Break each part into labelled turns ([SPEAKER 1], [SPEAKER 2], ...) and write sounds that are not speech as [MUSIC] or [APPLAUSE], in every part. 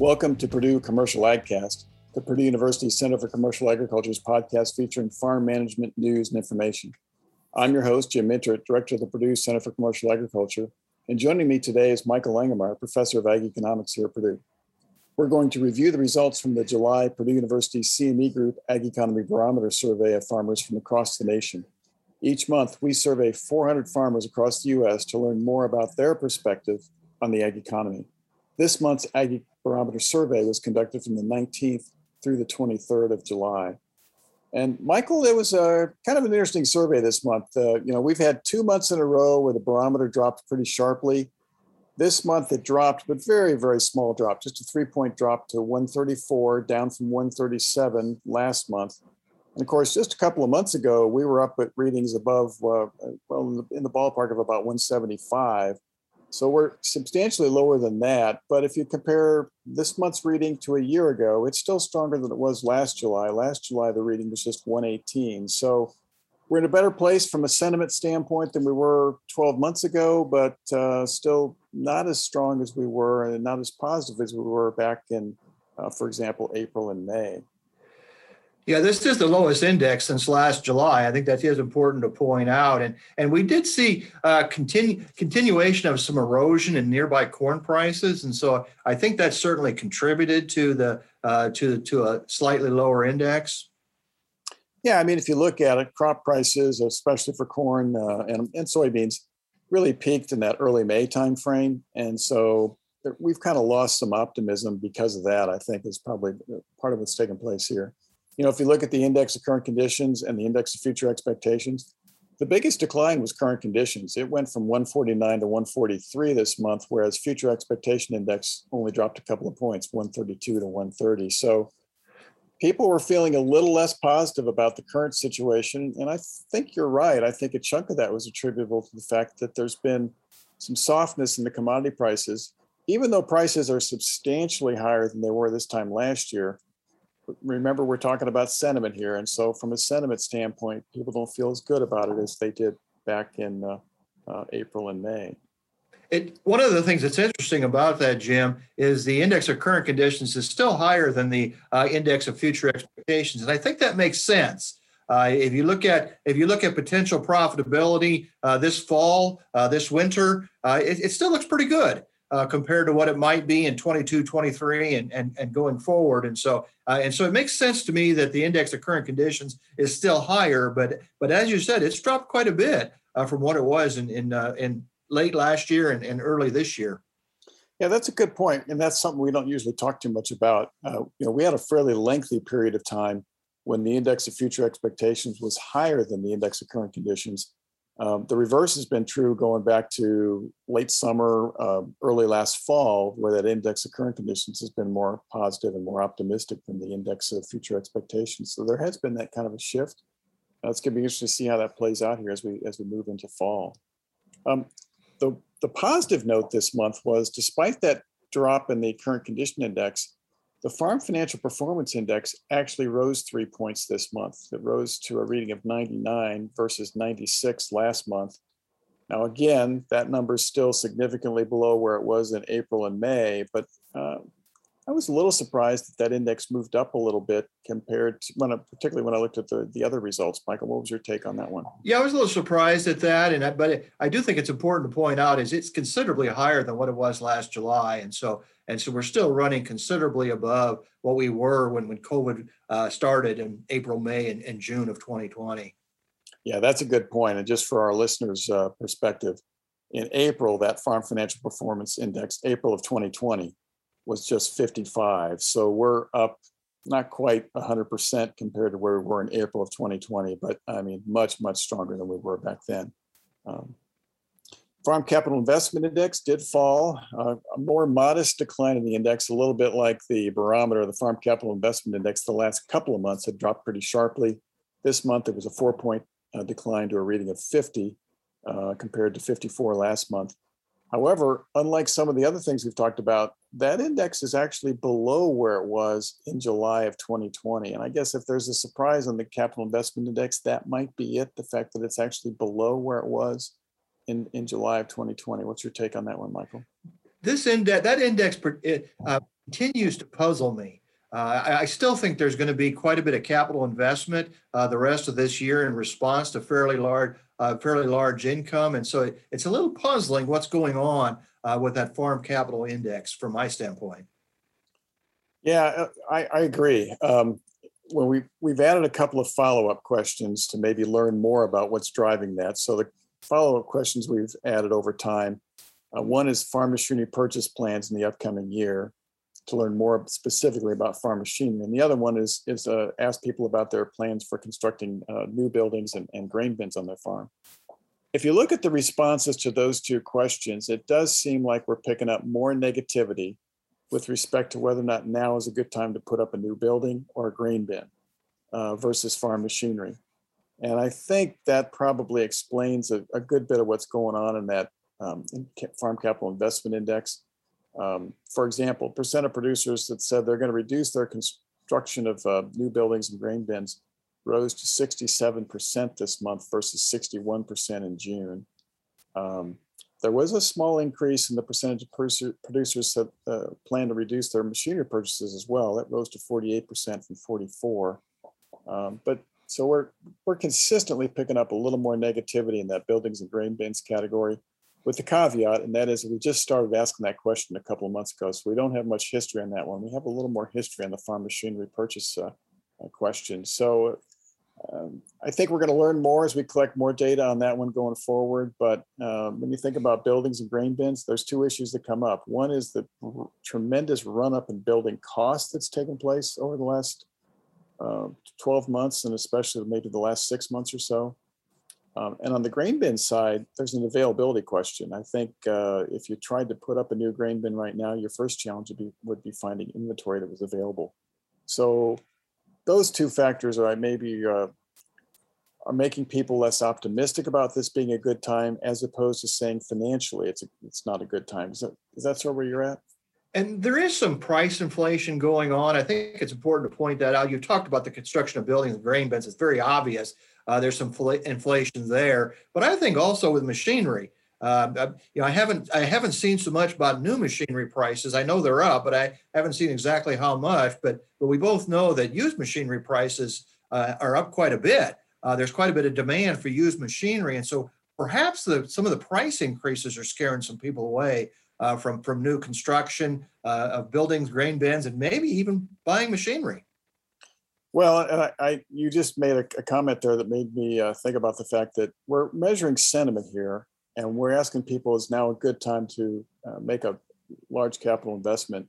[SPEAKER 1] Welcome to Purdue Commercial AgCast, the Purdue University Center for Commercial Agriculture's podcast featuring farm management news and information. I'm your host, Jim Mintert, Director of the Purdue Center for Commercial Agriculture, and joining me today is Michael Langemeier, Professor of Ag Economics here at Purdue. We're going to review the results from the July Purdue University CME Group Ag Economy Barometer survey of farmers from across the nation. Each month, we survey 400 farmers across the U.S. to learn more about their perspective on the ag economy. This month's Ag Barometer survey was conducted from the 19th through the 23rd of July. And Michael, it was a kind of an interesting survey this month. Uh, you know, we've had two months in a row where the barometer dropped pretty sharply. This month it dropped, but very, very small drop, just a three point drop to 134, down from 137 last month. And of course, just a couple of months ago, we were up at readings above, uh, well, in the, in the ballpark of about 175. So we're substantially lower than that. But if you compare this month's reading to a year ago, it's still stronger than it was last July. Last July, the reading was just 118. So we're in a better place from a sentiment standpoint than we were 12 months ago, but uh, still not as strong as we were and not as positive as we were back in, uh, for example, April and May.
[SPEAKER 2] Yeah, this is the lowest index since last July. I think that is important to point out. And and we did see uh, continue, continuation of some erosion in nearby corn prices, and so I think that certainly contributed to the uh, to to a slightly lower index.
[SPEAKER 1] Yeah, I mean, if you look at it, crop prices, especially for corn uh, and, and soybeans, really peaked in that early May timeframe, and so we've kind of lost some optimism because of that. I think is probably part of what's taking place here you know, if you look at the index of current conditions and the index of future expectations, the biggest decline was current conditions. It went from 149 to 143 this month, whereas future expectation index only dropped a couple of points, 132 to 130. So people were feeling a little less positive about the current situation. And I think you're right. I think a chunk of that was attributable to the fact that there's been some softness in the commodity prices. Even though prices are substantially higher than they were this time last year, remember we're talking about sentiment here and so from a sentiment standpoint people don't feel as good about it as they did back in uh, uh, april and may
[SPEAKER 2] it, one of the things that's interesting about that, Jim, is the index of current conditions is still higher than the uh, index of future expectations, and I think that makes sense. Uh, if you look at if you look at potential profitability uh, this fall, uh, this winter, it, it, still looks pretty good uh, compared to what it might be in 22, 23, and, and, and going forward. And so, uh, and so it makes sense to me that the index of current conditions is still higher, but but as you said, it's dropped quite a bit uh, from what it was in in, uh, in late last year and, and early this year.
[SPEAKER 1] Yeah, that's a good point, and that's something we don't usually talk too much about. Uh, you know, we had a fairly lengthy period of time when the index of future expectations was higher than the index of current conditions um, the reverse has been true going back to late summer, uh, early last fall, where that index of current conditions has been more positive and more optimistic than the index of future expectations. So there has been that kind of a shift. Uh, it's going to be interesting to see how that plays out here as we as we move into fall. Um, the the positive note this month was, despite that drop in the current condition index, the Farm Financial Performance Index actually rose three points this month. It rose to a reading of 99 versus 96 last month. Now, again, that number is still significantly below where it was in April and May, but uh, I was a little surprised that that index moved up a little bit compared to when, I, particularly when I looked at the, the other results. Michael, what was your take on that one?
[SPEAKER 2] Yeah, I was a little surprised at that, and I, but it, I do think it's important to point out is it's considerably higher than what it was last July, and so and so we're still running considerably above what we were when when COVID uh, started in April, May, and, and, June of 2020.
[SPEAKER 1] Yeah, that's a good point, and just for our listeners' uh, perspective, in April that Farm Financial Performance Index, April of 2020 was just 55. So we're up not quite 100% compared to where we were in April of 2020, but I mean, much, much stronger than we were back then. Um, Farm Capital Investment Index did fall, uh, a more modest decline in the index, a little bit like the barometer, the Farm Capital Investment Index, the last couple of months had dropped pretty sharply. This month, it was a four point uh, decline to a reading of 50 uh, compared to 54 last month. However, unlike some of the other things we've talked about, that index is actually below where it was in July of 2020. And I guess if there's a surprise on the capital investment index, that might be it. The fact that it's actually below where it was in, in July of 2020. What's your take on that one, Michael?
[SPEAKER 2] this index, that index uh, continues to puzzle me. Uh, I, I, still think there's going to be quite a bit of capital investment uh, the rest of this year in response to fairly large, uh, fairly large income, and so it, it's a little puzzling what's going on uh, with that farm capital index from my standpoint.
[SPEAKER 1] Yeah, uh, I, I agree. Um, when we we've added a couple of follow up questions to maybe learn more about what's driving that. So the follow up questions we've added over time. Uh, one is farm machinery purchase plans in the upcoming year to learn more specifically about farm machinery. And the other one is, is uh, ask people about their plans for constructing uh, new buildings and, and grain bins on their farm. If you look at the responses to those two questions, it does seem like we're picking up more negativity with respect to whether or not now is a good time to put up a new building or a grain bin uh, versus farm machinery. And I think that probably explains a, a, good bit of what's going on in that um, farm capital investment index. Um, for example, percent of producers that said they're going to reduce their construction of uh, new buildings and grain bins rose to 67% this month versus 61% in June. Um, there was a small increase in the percentage of producers that uh, plan to reduce their machinery purchases as well. That rose to 48% from 44. Um, but so we're we're consistently picking up a little more negativity in that buildings and grain bins category with the caveat, and that is we just started asking that question a couple of months ago, so we don't have much history on that one. We have a little more history on the farm machinery purchase uh, uh question. So um, I think we're going to learn more as we collect more data on that one going forward. But um, when you think about buildings and grain bins, there's two issues that come up. One is the tremendous run up in building costs that's taken place over the last uh, 12 months, and especially maybe the last six months or so. Um, and on the grain bin side, there's an availability question. I think uh, if you tried to put up a new grain bin right now, your first challenge would be would be finding inventory that was available. So those two factors are maybe uh, are making people less optimistic about this being a good time, as opposed to saying financially it's a, it's not a good time. Is that is that sort of where you're at?
[SPEAKER 2] And there is some price inflation going on. I think it's important to point that out. You talked about the construction of buildings and grain bins. It's very obvious uh, there's some fl- inflation there. But I think also with machinery, uh, you know, I haven't I haven't seen so much about new machinery prices. I know they're up, but I haven't seen exactly how much. But but we both know that used machinery prices uh, are up quite a bit. Uh, there's quite a bit of demand for used machinery, and so perhaps the, some of the price increases are scaring some people away uh, from from new construction uh, of buildings, grain bins, and maybe even buying machinery.
[SPEAKER 1] Well, I, I you just made a, a, comment there that made me uh, think about the fact that we're measuring sentiment here, and we're asking people is now a good time to uh, make a large capital investment.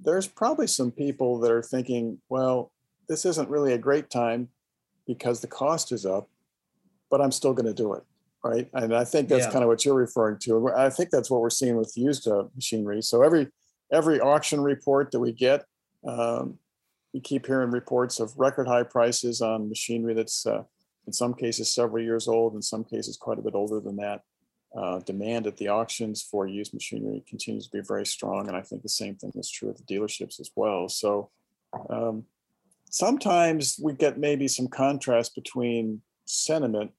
[SPEAKER 1] There's probably some people that are thinking, well, this isn't really a great time because the cost is up, but I'm still going to do it right? And I think that's yeah. kind of what you're referring to. I think that's what we're seeing with used uh, machinery. So every every auction report that we get, um, we keep hearing reports of record high prices on machinery that's uh, in some cases several years old, in some cases quite a bit older than that. Uh, demand at the auctions for used machinery continues to be very strong, and I think the same thing is true at the dealerships as well. So um, sometimes we get maybe some contrast between sentiment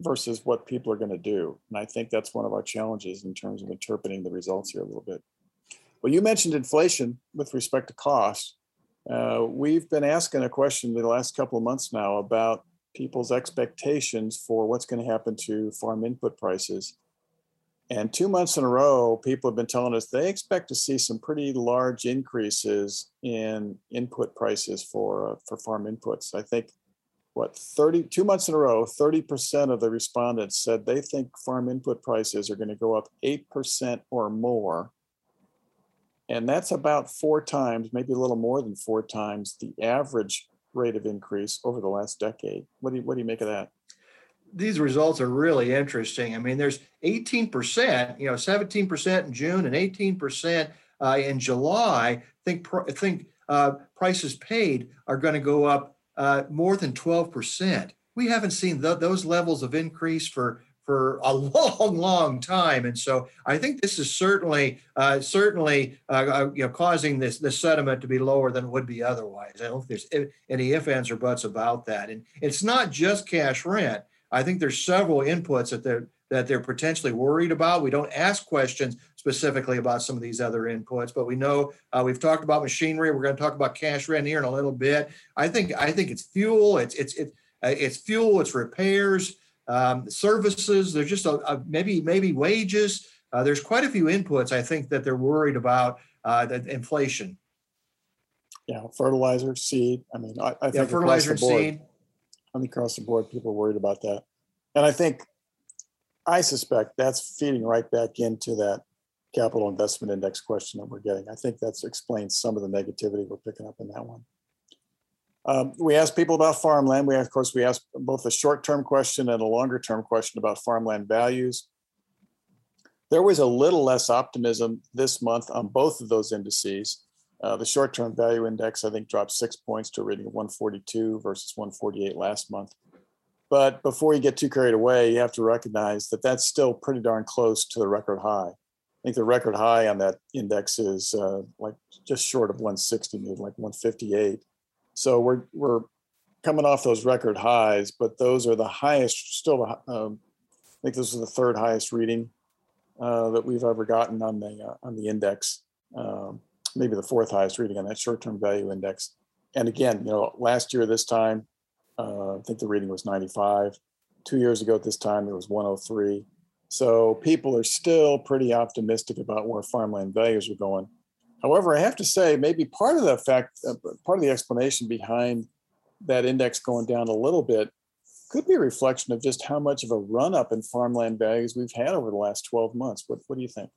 [SPEAKER 1] versus what people are going to do. And I think that's one of our challenges in terms of interpreting the results here a little bit. Well, you mentioned inflation with respect to cost. Uh, we've been asking a question the last couple of months now about people's expectations for what's going to happen to farm input prices. And two months in a row, people have been telling us they expect to see some pretty large increases in input prices for uh, for farm inputs. I think what 32 months in a row 30% of the respondents said they think farm input prices are going to go up 8% or more. And that's about four times maybe a little more than four times the average rate of increase over the last decade. What do you what do you make of that?
[SPEAKER 2] These results are really interesting. I mean there's 18% you know 17% in june and 18% uh, in july. Think think uh, prices paid are going to go up uh, more than 12%. We haven't seen th- those levels of increase for for a [LAUGHS] long, long time, and so I think this is certainly, uh, certainly, uh, uh, you know, causing this this sentiment to be lower than it would be otherwise. I don't think there's any ifs, ands, or buts about that. And it's not just cash rent. I think there's several inputs that they're that they're potentially worried about. We don't ask questions specifically about some of these other inputs, but we know uh, we've talked about machinery. We're going to talk about cash rent here in a little bit. I think I think it's fuel. It's it's it's uh, it's fuel. It's repairs, um, services. There's just a, a maybe maybe wages. Uh, there's quite a few inputs. I think that they're worried about uh, that inflation.
[SPEAKER 1] Yeah, fertilizer, seed. I mean, I, I
[SPEAKER 2] Yeah,
[SPEAKER 1] think
[SPEAKER 2] fertilizer
[SPEAKER 1] across the board,
[SPEAKER 2] seed.
[SPEAKER 1] I think across the board, people are worried about that. And I think, I suspect that's feeding right back into that capital investment index question that we're getting. I think that's explains some of the negativity we're picking up in that one. Um, we asked people about farmland. We, of course, we asked both a short-term question and a longer-term question about farmland values. There was a little less optimism this month on both of those indices. Uh, the short-term value index, I think, dropped six points to a rating of 142 versus 148 last month. But before you get too carried away, you have to recognize that that's still pretty darn close to the record high. I think the record high on that index is uh, like just short of 160, maybe like 158. So we're we're coming off those record highs, but those are the highest. Still, um, I think this is the third highest reading uh, that we've ever gotten on the uh, on the index. Um, maybe the fourth highest reading on that short-term value index. And again, you know, last year this time, uh, I think the reading was 95. Two years ago at this time, it was 103. So people are still pretty optimistic about where farmland values are going. However, I have to say, maybe part of the fact, uh, part of the explanation behind that index going down a little bit could be a reflection of just how much of a run up in farmland values we've had over the last 12 months. What, what do you think?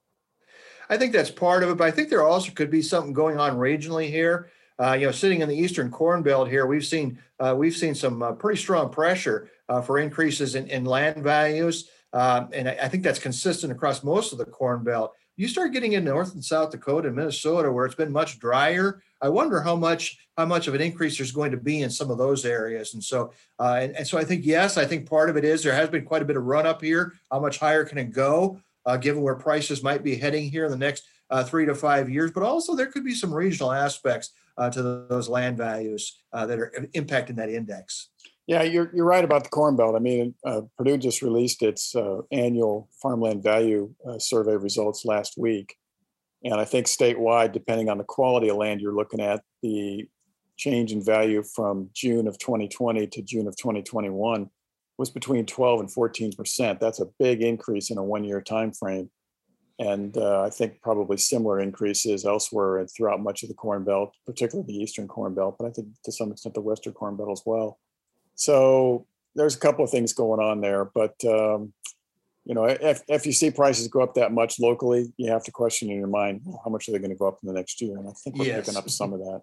[SPEAKER 2] I think that's part of it, but I think there also could be something going on regionally here. Uh, you know, sitting in the Eastern Corn Belt here, we've seen uh, we've seen some uh, pretty strong pressure uh, for increases in, in land values, um, and I, I think that's consistent across most of the Corn Belt. You start getting in North and South Dakota and Minnesota, where it's been much drier. I wonder how much how much of an increase there's going to be in some of those areas. And so, uh, and, and so I think yes, I think part of it is there has been quite a bit of run up here. How much higher can it go? uh, given where prices might be heading here in the next uh, three to five years. But also, there could be some regional aspects uh, to those land values uh, that are impacting that index.
[SPEAKER 1] Yeah, you're, you're right about the Corn Belt. I mean, uh, Purdue just released its uh, annual farmland value survey results last week. And I think statewide, depending on the quality of land you're looking at, the change in value from June of 2020 to June of 2021 was between 12 and 14 percent. That's a big increase in a one-year time frame, and uh, I think probably similar increases elsewhere and throughout much of the Corn Belt, particularly the Eastern Corn Belt, but I think to some extent the Western Corn Belt as well. So there's a couple of things going on there, but um, you know, if, if you see prices go up that much locally, you have to question in your mind well, how much are they going to go up in the next year, and I think we're
[SPEAKER 2] Yes.
[SPEAKER 1] picking up some of that.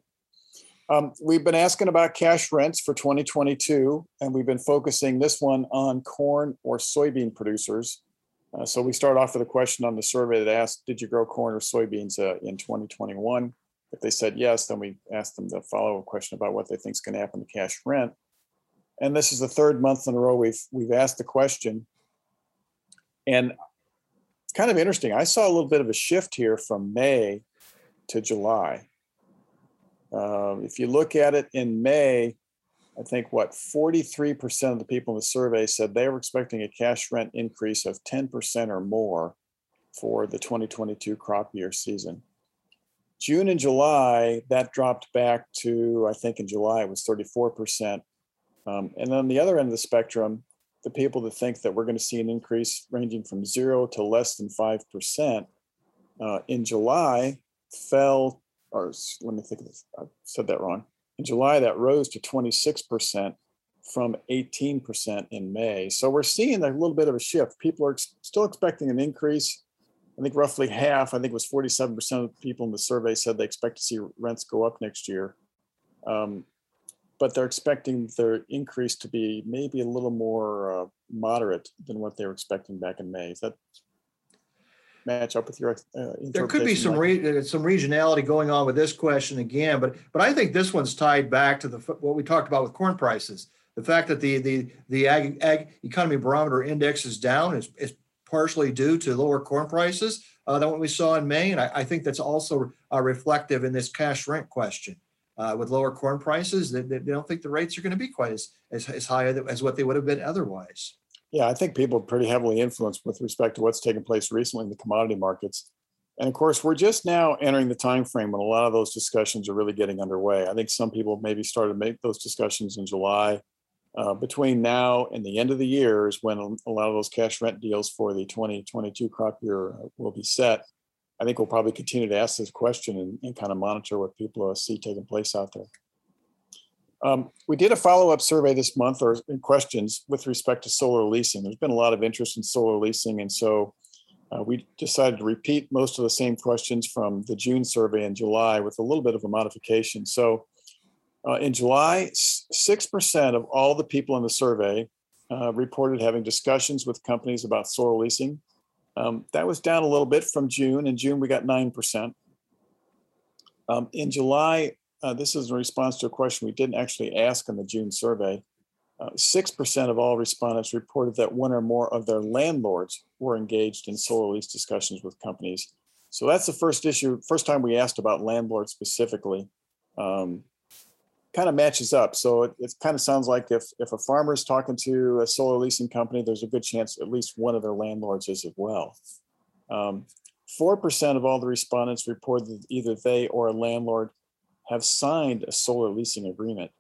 [SPEAKER 1] Um, we've been asking about cash rents for 2022, and we've been focusing this one on corn or soybean producers. Uh, so we start off with a question on the survey that asked, "Did you grow corn or soybeans uh, in 2021?" If they said yes, then we asked them the follow-up question about what they think is going to happen to cash rent. And this is the third month in a row we've we've asked the question, and it's kind of interesting. I saw a little bit of a shift here from May to July. Um, if you look at it in May, I think what 43% of the people in the survey said they were expecting a cash rent increase of 10% or more for the 2022 crop year season. June and July, that dropped back to, I think in July it was 34%. Um, and on the other end of the spectrum, the people that think that we're going to see an increase ranging from zero to less than 5% uh, in July fell or let me think of this, I said that wrong. In July, that rose to 26% from 18% in May. So we're seeing a little bit of a shift. People are ex- still expecting an increase. I think roughly half, I think it was 47% of people in the survey said they expect to see rents go up next year. Um, but they're expecting their increase to be maybe a little more uh, moderate than what they were expecting back in May. Is that match up with your uh,
[SPEAKER 2] There could be some re- uh, some regionality going on with this question again, but but I think this one's tied back to the what we talked about with corn prices. The fact that the the the ag, ag economy barometer index is down is, is partially due to lower corn prices uh, than what we saw in May, and I, I think that's also uh, reflective in this cash rent question. Uh, with lower corn prices, they, they don't think the rates are going to be quite as, as as high as what they would have been otherwise.
[SPEAKER 1] Yeah, I think people are pretty heavily influenced with respect to what's taken place recently in the commodity markets. And of course, we're just now entering the time frame when a lot of those discussions are really getting underway. I think some people maybe started to make those discussions in July. Uh, between now and the end of the year is when a lot of those cash rent deals for the 2022 crop year uh, will be set. I think we'll probably continue to ask this question and, and kind of monitor what people uh, see taking place out there. Um, we did a follow-up survey this month or questions with respect to solar leasing. There's been a lot of interest in solar leasing, and so uh, we decided to repeat most of the same questions from the June survey in July with a little bit of a modification. So uh, in July, 6% of all the people in the survey uh, reported having discussions with companies about solar leasing. Um, that was down a little bit from June. In June, we got 9%. Um, in July, uh, this is in response to a question we didn't actually ask in the June survey. Uh, six percent of all respondents reported that one or more of their landlords were engaged in solar lease discussions with companies. So that's the first issue. First time we asked about landlords specifically. Um, kind of matches up. So it, it kind of sounds like if if a farmer is talking to a solar leasing company, there's a good chance at least one of their landlords is as well. Um, Four percent of all the respondents reported that either they or a landlord have signed a solar leasing agreement.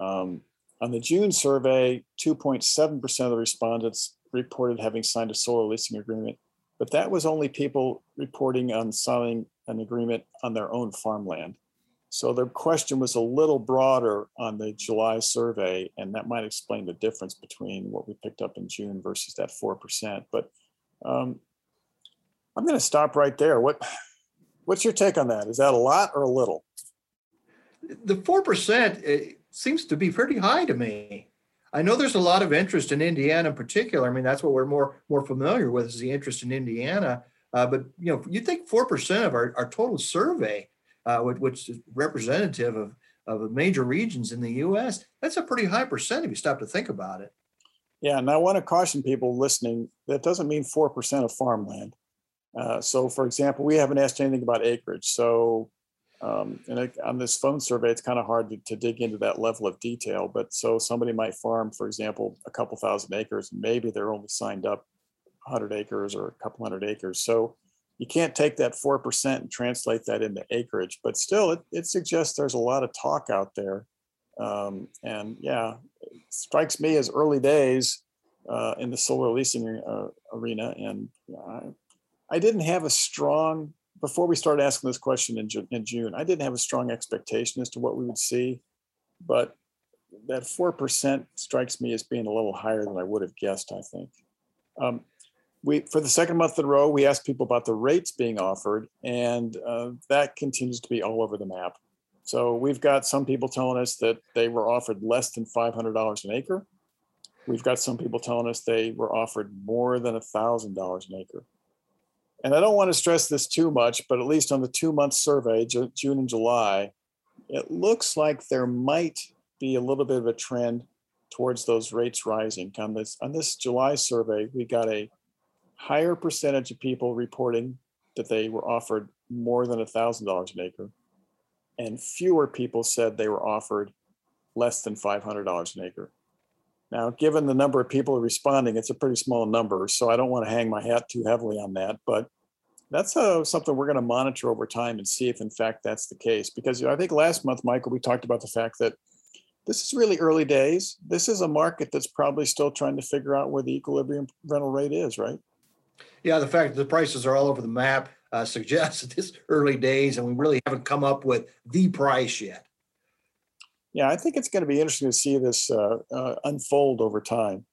[SPEAKER 1] Um, on the June survey, 2.7% of the respondents reported having signed a solar leasing agreement, but that was only people reporting on signing an agreement on their own farmland. So the question was a little broader on the July survey, and that might explain the difference between what we picked up in June versus that 4%. But um, I'm going to stop right there. What, what's your take on that? Is that a lot or a little?
[SPEAKER 2] The 4% seems to be pretty high to me. I know there's a lot of interest in Indiana in particular. I mean, that's what we're more more familiar with is the interest in Indiana. Uh, but you know, you think four percent of our, our total survey, uh, which is representative of of major regions in the U.S., that's a pretty high percent if you stop to think about it.
[SPEAKER 1] Yeah, and I want to caution people listening that doesn't mean four percent of farmland. Uh, so, for example, we haven't asked anything about acreage. So, um, and it, on this phone survey, it's kind of hard to, to, dig into that level of detail. But so somebody might farm, for example, a couple thousand acres, maybe they're only signed up 100 acres or a couple hundred acres. So you can't take that 4% and translate that into acreage, but still, it, it suggests there's a lot of talk out there. Um, and yeah, strikes me as early days uh, in the solar leasing uh, arena. And I, I didn't have a strong before we started asking this question in, in June, I didn't have a strong expectation as to what we would see, but that 4% strikes me as being a little higher than I would have guessed, I think. Um, we, for the second month in a row, we asked people about the rates being offered, and uh, that continues to be all over the map. So we've got some people telling us that they were offered less than $500 an acre. We've got some people telling us they were offered more than $1,000 an acre. And I don't want to stress this too much, but at least on the two month survey, June and July, it looks like there might be a little bit of a trend towards those rates rising. On this, on this July survey, we got a higher percentage of people reporting that they were offered more than $1,000 an acre, and fewer people said they were offered less than $500 an acre. Now, given the number of people responding, it's a pretty small number, so I don't want to hang my hat too heavily on that. But that's uh, something we're going to monitor over time and see if, in fact, that's the case. Because I think last month, Michael, we talked about the fact that this is really early days. This is a market that's probably still trying to figure out where the equilibrium rental rate is, right?
[SPEAKER 2] Yeah, the fact that the prices are all over the map uh, [LAUGHS] suggests that this early days, and we really haven't come up with the price yet
[SPEAKER 1] yeah, I think it's going to be interesting to see this uh, uh, unfold over time.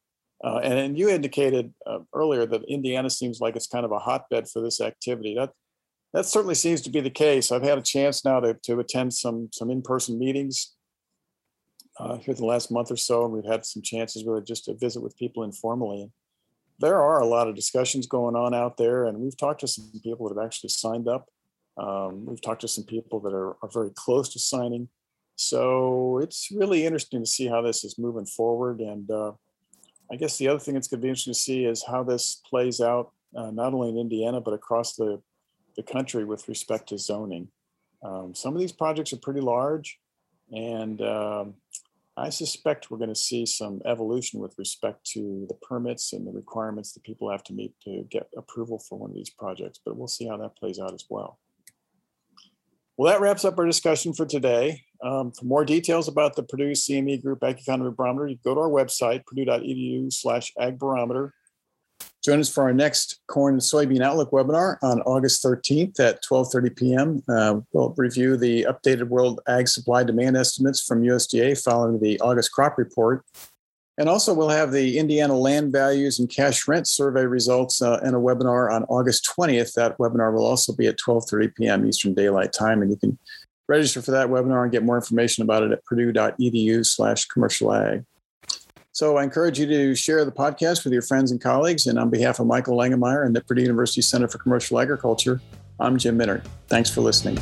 [SPEAKER 1] Uh, and, and, you indicated uh, earlier that Indiana seems like it's kind of a hotbed for this activity. That that certainly seems to be the case. I've had a chance now to, to attend some some in-person meetings uh, here the last month or so, and we've had some chances really just to visit with people informally. There are a lot of discussions going on out there, and we've talked to some people that have actually signed up. Um, we've talked to some people that are, are very close to signing. So it's really interesting to see how this is moving forward. And uh, I guess the other thing that's going to be interesting to see is how this plays out, uh, not only in Indiana, but across the, the country with respect to zoning. Um, some of these projects are pretty large. And um, I suspect we're going to see some evolution with respect to the permits and the requirements that people have to meet to get approval for one of these projects, but we'll see how that plays out as well. Well, that wraps up our discussion for today. Um, for more details about the Purdue CME Group Ag Economy Barometer, you go to our website, purdue.edu slash ag barometer. Join us for our next corn and soybean outlook webinar on August 13th at 12:30 p.m. Uh, we'll review the updated world ag supply demand estimates from USDA following the August crop report. And also we'll have the Indiana land values and cash rent survey results uh, in a webinar on August 20th. That webinar will also be at 12:30 p.m. Eastern Daylight Time, and you can register for that webinar and get more information about it at purdue.edu slash commercial ag. So I encourage you to share the podcast with your friends and colleagues. And on behalf of Michael Langemeier and the Purdue University Center for Commercial Agriculture, I'm Jim Mintert. Thanks for listening.